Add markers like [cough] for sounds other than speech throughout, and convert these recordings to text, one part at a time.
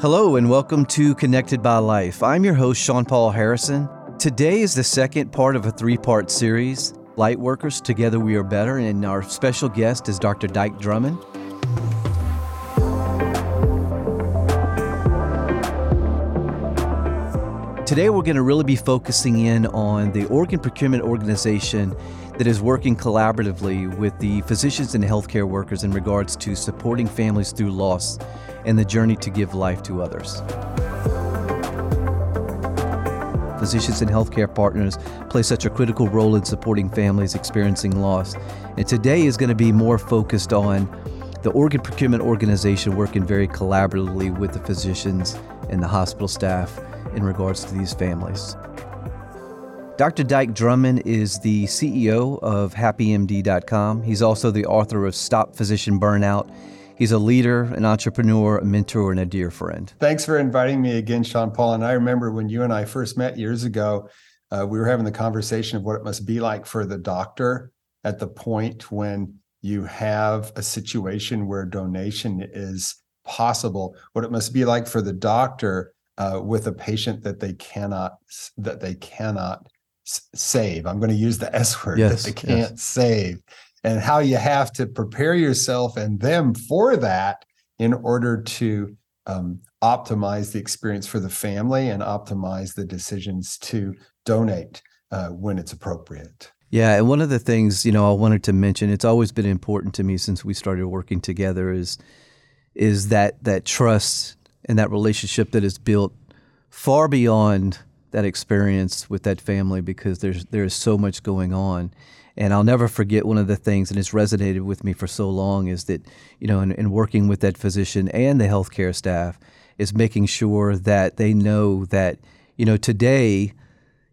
Hello, and welcome to Connected by Life. I'm your host, Shawn-Paul Harrison. Today is the second part of a three part series, Lightworkers Together We Are Better, and our special guest is Dr. Dike Drummond. Today, we're going to really be focusing in on the organ procurement organization that is working collaboratively with the physicians and healthcare workers in regards to supporting families through loss and the journey to give life to others. Physicians and healthcare partners play such a critical role in supporting families experiencing loss. And today is going to be more focused on the organ procurement organization working very collaboratively with the physicians and the hospital staff in regards to these families. Dr. Dike Drummond is the CEO of HappyMD.com. He's also the author of Stop Physician Burnout. He's a leader, an entrepreneur, a mentor, and a dear friend. Thanks for inviting me again, Shawn-Paul. And I remember when you and I first met years ago, uh, we were having the conversation of what it must be like for the doctor at the point when you have a situation where donation is possible, what it must be like for the doctor uh, with a patient that they cannot that they cannot save. I'm going to use the S word yes, that they can't yes. save, and how you have to prepare yourself and them for that in order to um, optimize the experience for the family and optimize the decisions to donate uh, when it's appropriate. Yeah, and one of the things you know I wanted to mention, it's always been important to me since we started working together is is that that trust and that relationship that is built far beyond that experience with that family because there's there's so much going on. And I'll never forget one of the things, and it's resonated with me for so long, is that, you know, in, in working with that physician and the healthcare staff, is making sure that they know that, you know, today,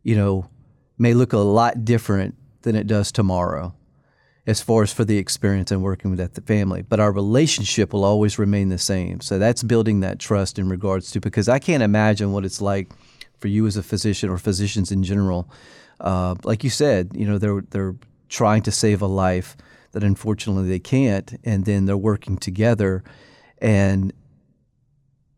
you know, may look a lot different than it does tomorrow as far as for the experience and working with that family. But our relationship will always remain the same. So that's building that trust in regards to because I can't imagine what it's like for you as a physician or physicians in general. Uh, like you said, you know, they're they're trying to save a life that unfortunately they can't, and then they're working together, and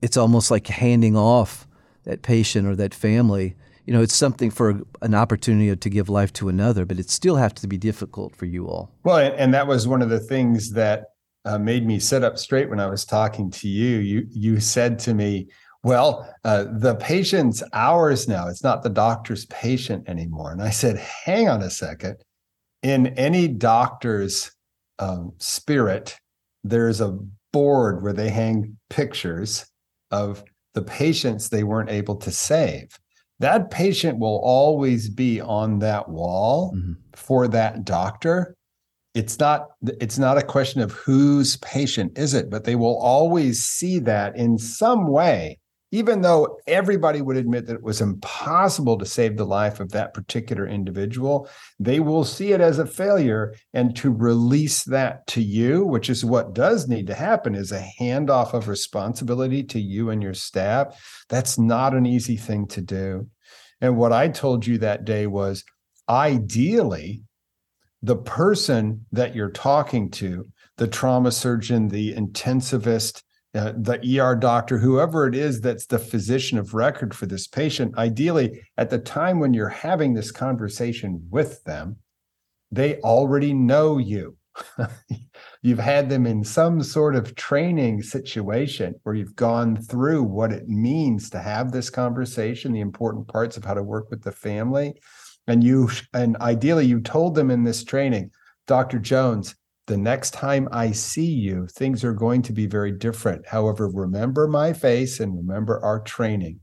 it's almost like handing off that patient or that family. You know, it's something for an opportunity to give life to another, but it still has to be difficult for you all. Well, and that was one of the things that uh, made me sit up straight when I was talking to you. You you said to me, well, uh, the patient's ours now. It's not the doctor's patient anymore. And I said, hang on a second. In any doctor's um, spirit, there's a board where they hang pictures of the patients they weren't able to save. That patient will always be on that wall mm-hmm. for that doctor. It's not it's not a question of whose patient is it, but they will always see that in some way even though everybody would admit that it was impossible to save the life of that particular individual, they will see it as a failure. And to release that to you, which is what does need to happen, is a handoff of responsibility to you and your staff. That's not an easy thing to do. And what I told you that day was ideally, the person that you're talking to, the trauma surgeon, the intensivist, uh, the ER doctor, whoever it is that's the physician of record for this patient, ideally at the time when you're having this conversation with them, they already know you. [laughs] you've had them in some sort of training situation where you've gone through what it means to have this conversation, the important parts of how to work with the family. And you, and ideally, you told them in this training, Dr. Jones, the next time I see you, things are going to be very different. However, remember my face and remember our training,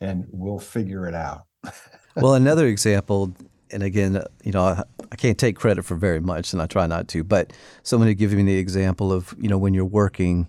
and we'll figure it out. [laughs] well, another example, and again, you know, I, I, can't take credit for very much, and I try not to, but somebody giving me the example of, you know, when you're working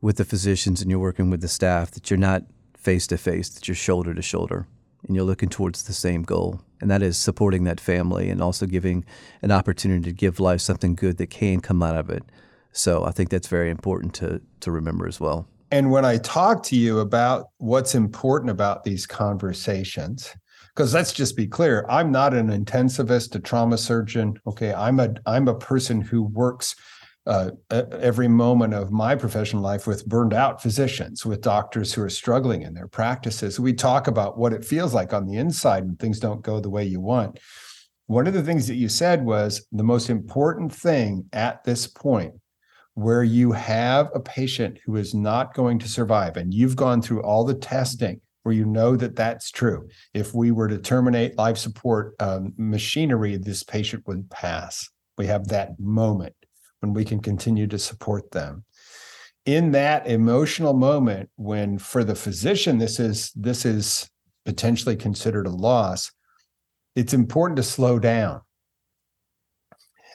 with the physicians and you're working with the staff, that you're not face to face, that you're shoulder to shoulder, and you're looking towards the same goal and that is supporting that family and also giving an opportunity to give life something good that can come out of it. So I think that's very important to to remember as well. And when I talk to you about what's important about these conversations, because let's just be clear, I'm not an intensivist, a trauma surgeon. Okay, I'm a I'm a person who works uh, every moment of my professional life with burned out physicians, with doctors who are struggling in their practices. We talk about what it feels like on the inside when things don't go the way you want. One of the things that you said was the most important thing at this point where you have a patient who is not going to survive and you've gone through all the testing where you know that that's true. If we were to terminate life support um, machinery, this patient would pass. We have that moment when we can continue to support them. In that emotional moment, when for the physician this is this is potentially considered a loss, it's important to slow down.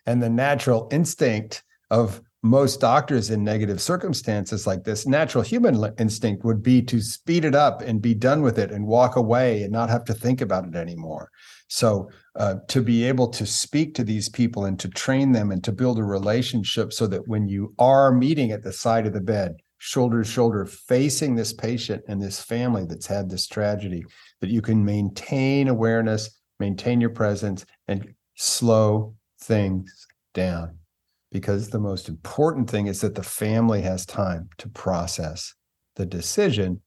And the natural instinct of most doctors in negative circumstances like this, natural human instinct would be to speed it up and be done with it and walk away and not have to think about it anymore. So, uh, to be able to speak to these people and to train them and to build a relationship so that when you are meeting at the side of the bed, shoulder to shoulder, facing this patient and this family that's had this tragedy, that you can maintain awareness, maintain your presence, and slow things down because the most important thing is that the family has time to process the decision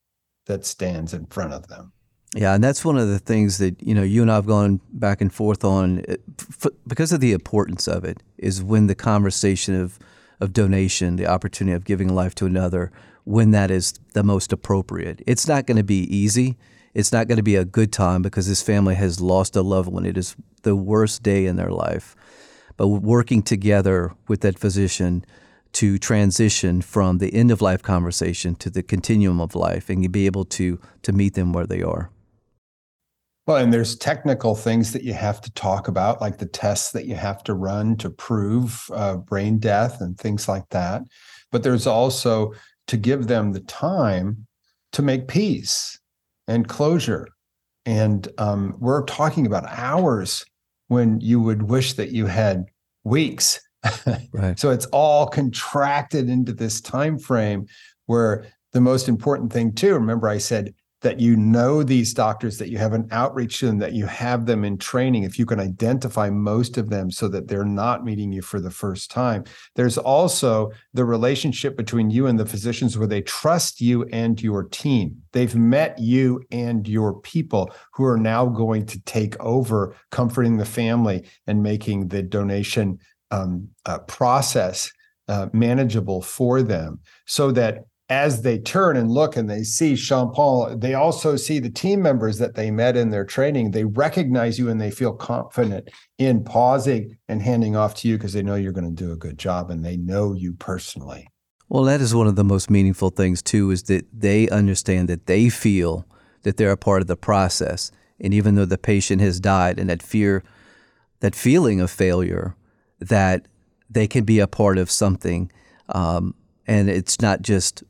that stands in front of them. Yeah, and that's one of the things that you know you and I've gone back and forth on uh, because of the importance of it. Is when the conversation of of donation, the opportunity of giving life to another, when that is the most appropriate. It's not going to be easy. It's not going to be a good time because this family has lost a loved one. It is the worst day in their life but working together with that physician to transition from the end of life conversation to the continuum of life and be able to to meet them where they are. Well, and there's technical things that you have to talk about, like the tests that you have to run to prove uh, brain death and things like that. But there's also to give them the time to make peace and closure. And um, we're talking about hours when you would wish that you had weeks. right. [laughs] so it's all contracted into this time frame where the most important thing too remember i said that you know these doctors, that you have an outreach to them, that you have them in training, if you can identify most of them so that they're not meeting you for the first time. There's also the relationship between you and the physicians where they trust you and your team. They've met you and your people who are now going to take over comforting the family and making the donation um, uh, process uh, manageable for them so that as they turn and look and they see Shawn-Paul, they also see the team members that they met in their training. They recognize you and they feel confident in pausing and handing off to you because they know you're going to do a good job and they know you personally. Well, that is one of the most meaningful things, too, is that they understand that they feel that they're a part of the process. And even though the patient has died and that fear, that feeling of failure, that they can be a part of something. Um, and it's not just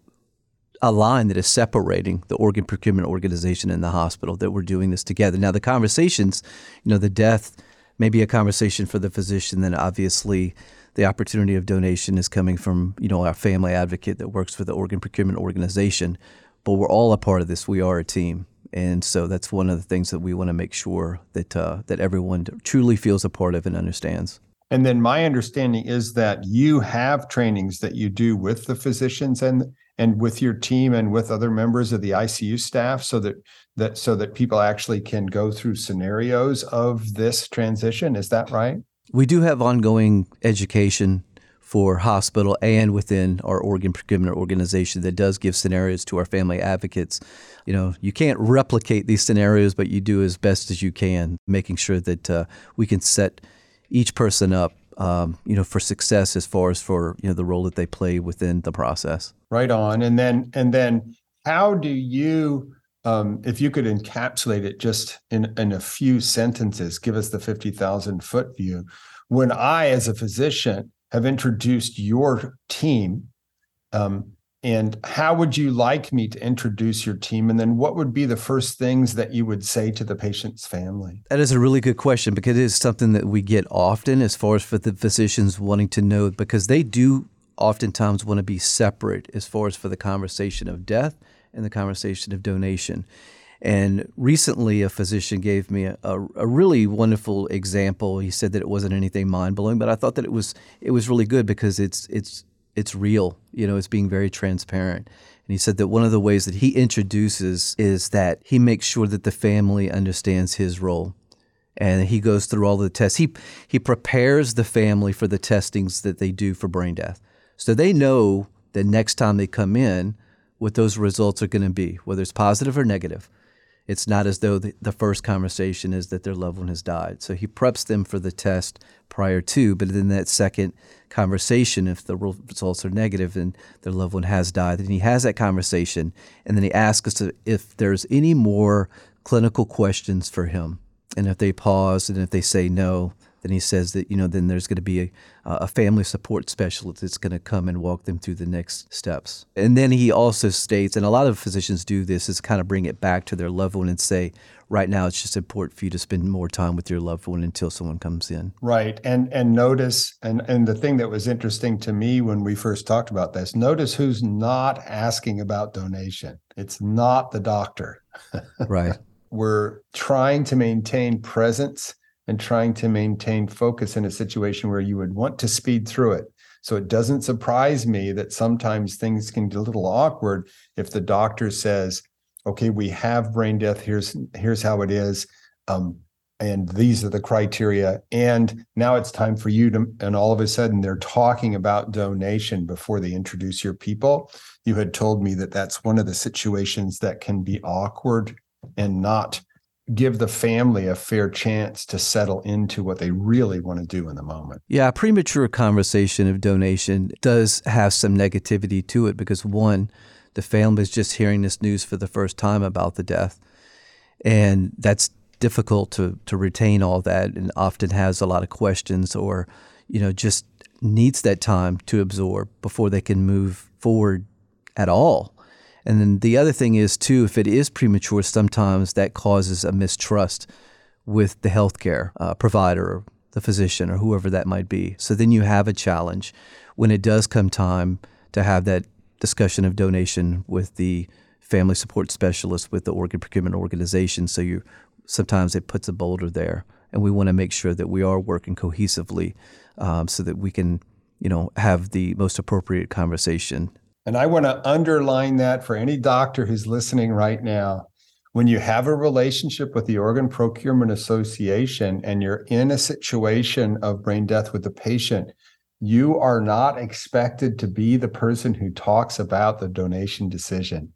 a line that is separating the organ procurement organization and the hospital that we're doing this together. Now, the conversations, you know, the death may be a conversation for the physician, then obviously the opportunity of donation is coming from, you know, our family advocate that works for the organ procurement organization. But we're all a part of this. We are a team. And so that's one of the things that we want to make sure that uh, that everyone truly feels a part of and understands. And then my understanding is that you have trainings that you do with the physicians and and with your team and with other members of the ICU staff so that that so that people actually can go through scenarios of this transition is that right we do have ongoing education for hospital and within our organ procurement organization that does give scenarios to our family advocates. You know, you can't replicate these scenarios, but you do as best as you can, making sure that uh, we can set each person up um, you know, for success as far as for you know the role that they play within the process. Right on, and then and then how do you, um, if you could encapsulate it just in in a few sentences, give us the fifty thousand foot view. When I, as a physician, have introduced your team, um, and how would you like me to introduce your team? And then what would be the first things that you would say to the patient's family? That is a really good question because it is something that we get often as far as for the physicians wanting to know because they do oftentimes want to be separate as far as for the conversation of death and the conversation of donation. And recently, a physician gave me a, a, a, really wonderful example. He said that it wasn't anything mind blowing, but I thought that it was it was really good because it's it's it's real. You know, it's being very transparent. And he said that one of the ways that he introduces is that he makes sure that the family understands his role. And he goes through all the tests. He he prepares the family for the testings that they do for brain death. So they know that next time they come in, what those results are going to be, whether it's positive or negative. It's not as though the, the, first conversation is that their loved one has died. So he preps them for the test prior to, but then that second conversation, if the results are negative and their loved one has died, then he has that conversation and then he asks us if there's any more clinical questions for him. And if they pause and if they say no, then he says that you know then there's going to be a, a family support specialist that's going to come and walk them through the next steps. And then he also states and a lot of physicians do this is kind of bring it back to their loved one and say right now it's just important for you to spend more time with your loved one until someone comes in. Right and and notice and and the thing that was interesting to me when we first talked about this notice who's not asking about donation. It's not the doctor. [laughs] Right. We're trying to maintain presence and trying to maintain focus in a situation where you would want to speed through it. So it doesn't surprise me that sometimes things can get a little awkward if the doctor says, "Okay, we have brain death. Here's here's how it is, um, and these are the criteria." And now it's time for you to. And all of a sudden, they're talking about donation before they introduce your people. You had told me that that's one of the situations that can be awkward and not give the family a fair chance to settle into what they really want to do in the moment. Yeah, premature conversation of donation does have some negativity to it because one, the family is just hearing this news for the first time about the death. And that's difficult to, to retain all that and often has a lot of questions or, you know, just needs that time to absorb before they can move forward at all. And then the other thing is, too, if it is premature, sometimes that causes a mistrust with the healthcare uh, provider or the physician or whoever that might be. So then you have a challenge when it does come time to have that discussion of donation with the family support specialist with the organ procurement organization. So you sometimes it puts a boulder there, and we want to make sure that we are working cohesively um, so that we can, you know, have the most appropriate conversation and I want to underline that for any doctor who's listening right now. When you have a relationship with the Organ Procurement Association and you're in a situation of brain death with the patient, you are not expected to be the person who talks about the donation decision.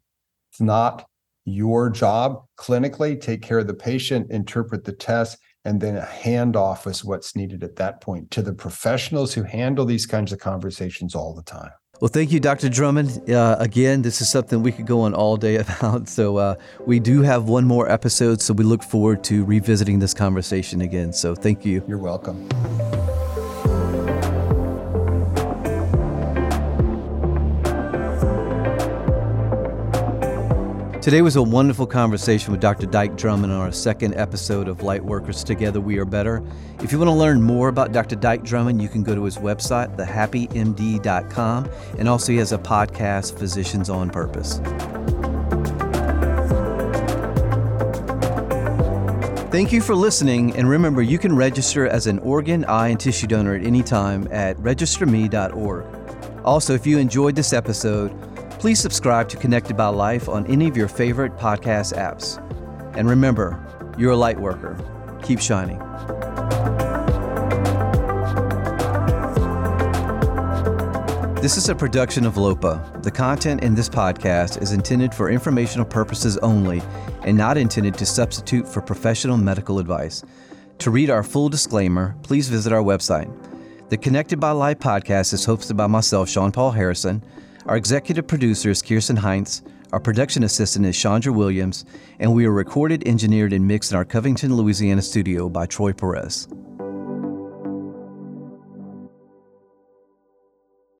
It's not your job clinically. Take care of the patient, interpret the test, and then a handoff is what's needed at that point to the professionals who handle these kinds of conversations all the time. Well, thank you, Dr. Drummond. Uh, again, this is something we could go on all day [laughs] about. So, uh, we do have one more episode, so we look forward to revisiting this conversation again. So, thank you. You're welcome. Today was a wonderful conversation with Dr. Dike Drummond on our second episode of Lightworkers Together We Are Better. If you want to learn more about Dr. Dike Drummond, you can go to his website, thehappymd.com, and also he has a podcast, Physicians on Purpose. Thank you for listening, and remember you can register as an organ, eye, and tissue donor at any time at registerme.org. Also, if you enjoyed this episode, Please subscribe to Connected by Life on any of your favorite podcast apps. And remember, you're a light worker. Keep shining. This is a production of LOPA. The content in this podcast is intended for informational purposes only and not intended to substitute for professional medical advice. To read our full disclaimer, please visit our website. The Connected by Life podcast is hosted by myself, Shawn-Paul Harrison. Our executive producer is Kirsten Heinz. Our production assistant is Chandra Williams, and we are recorded, engineered, and mixed in our Covington, Louisiana studio by Troy Perez.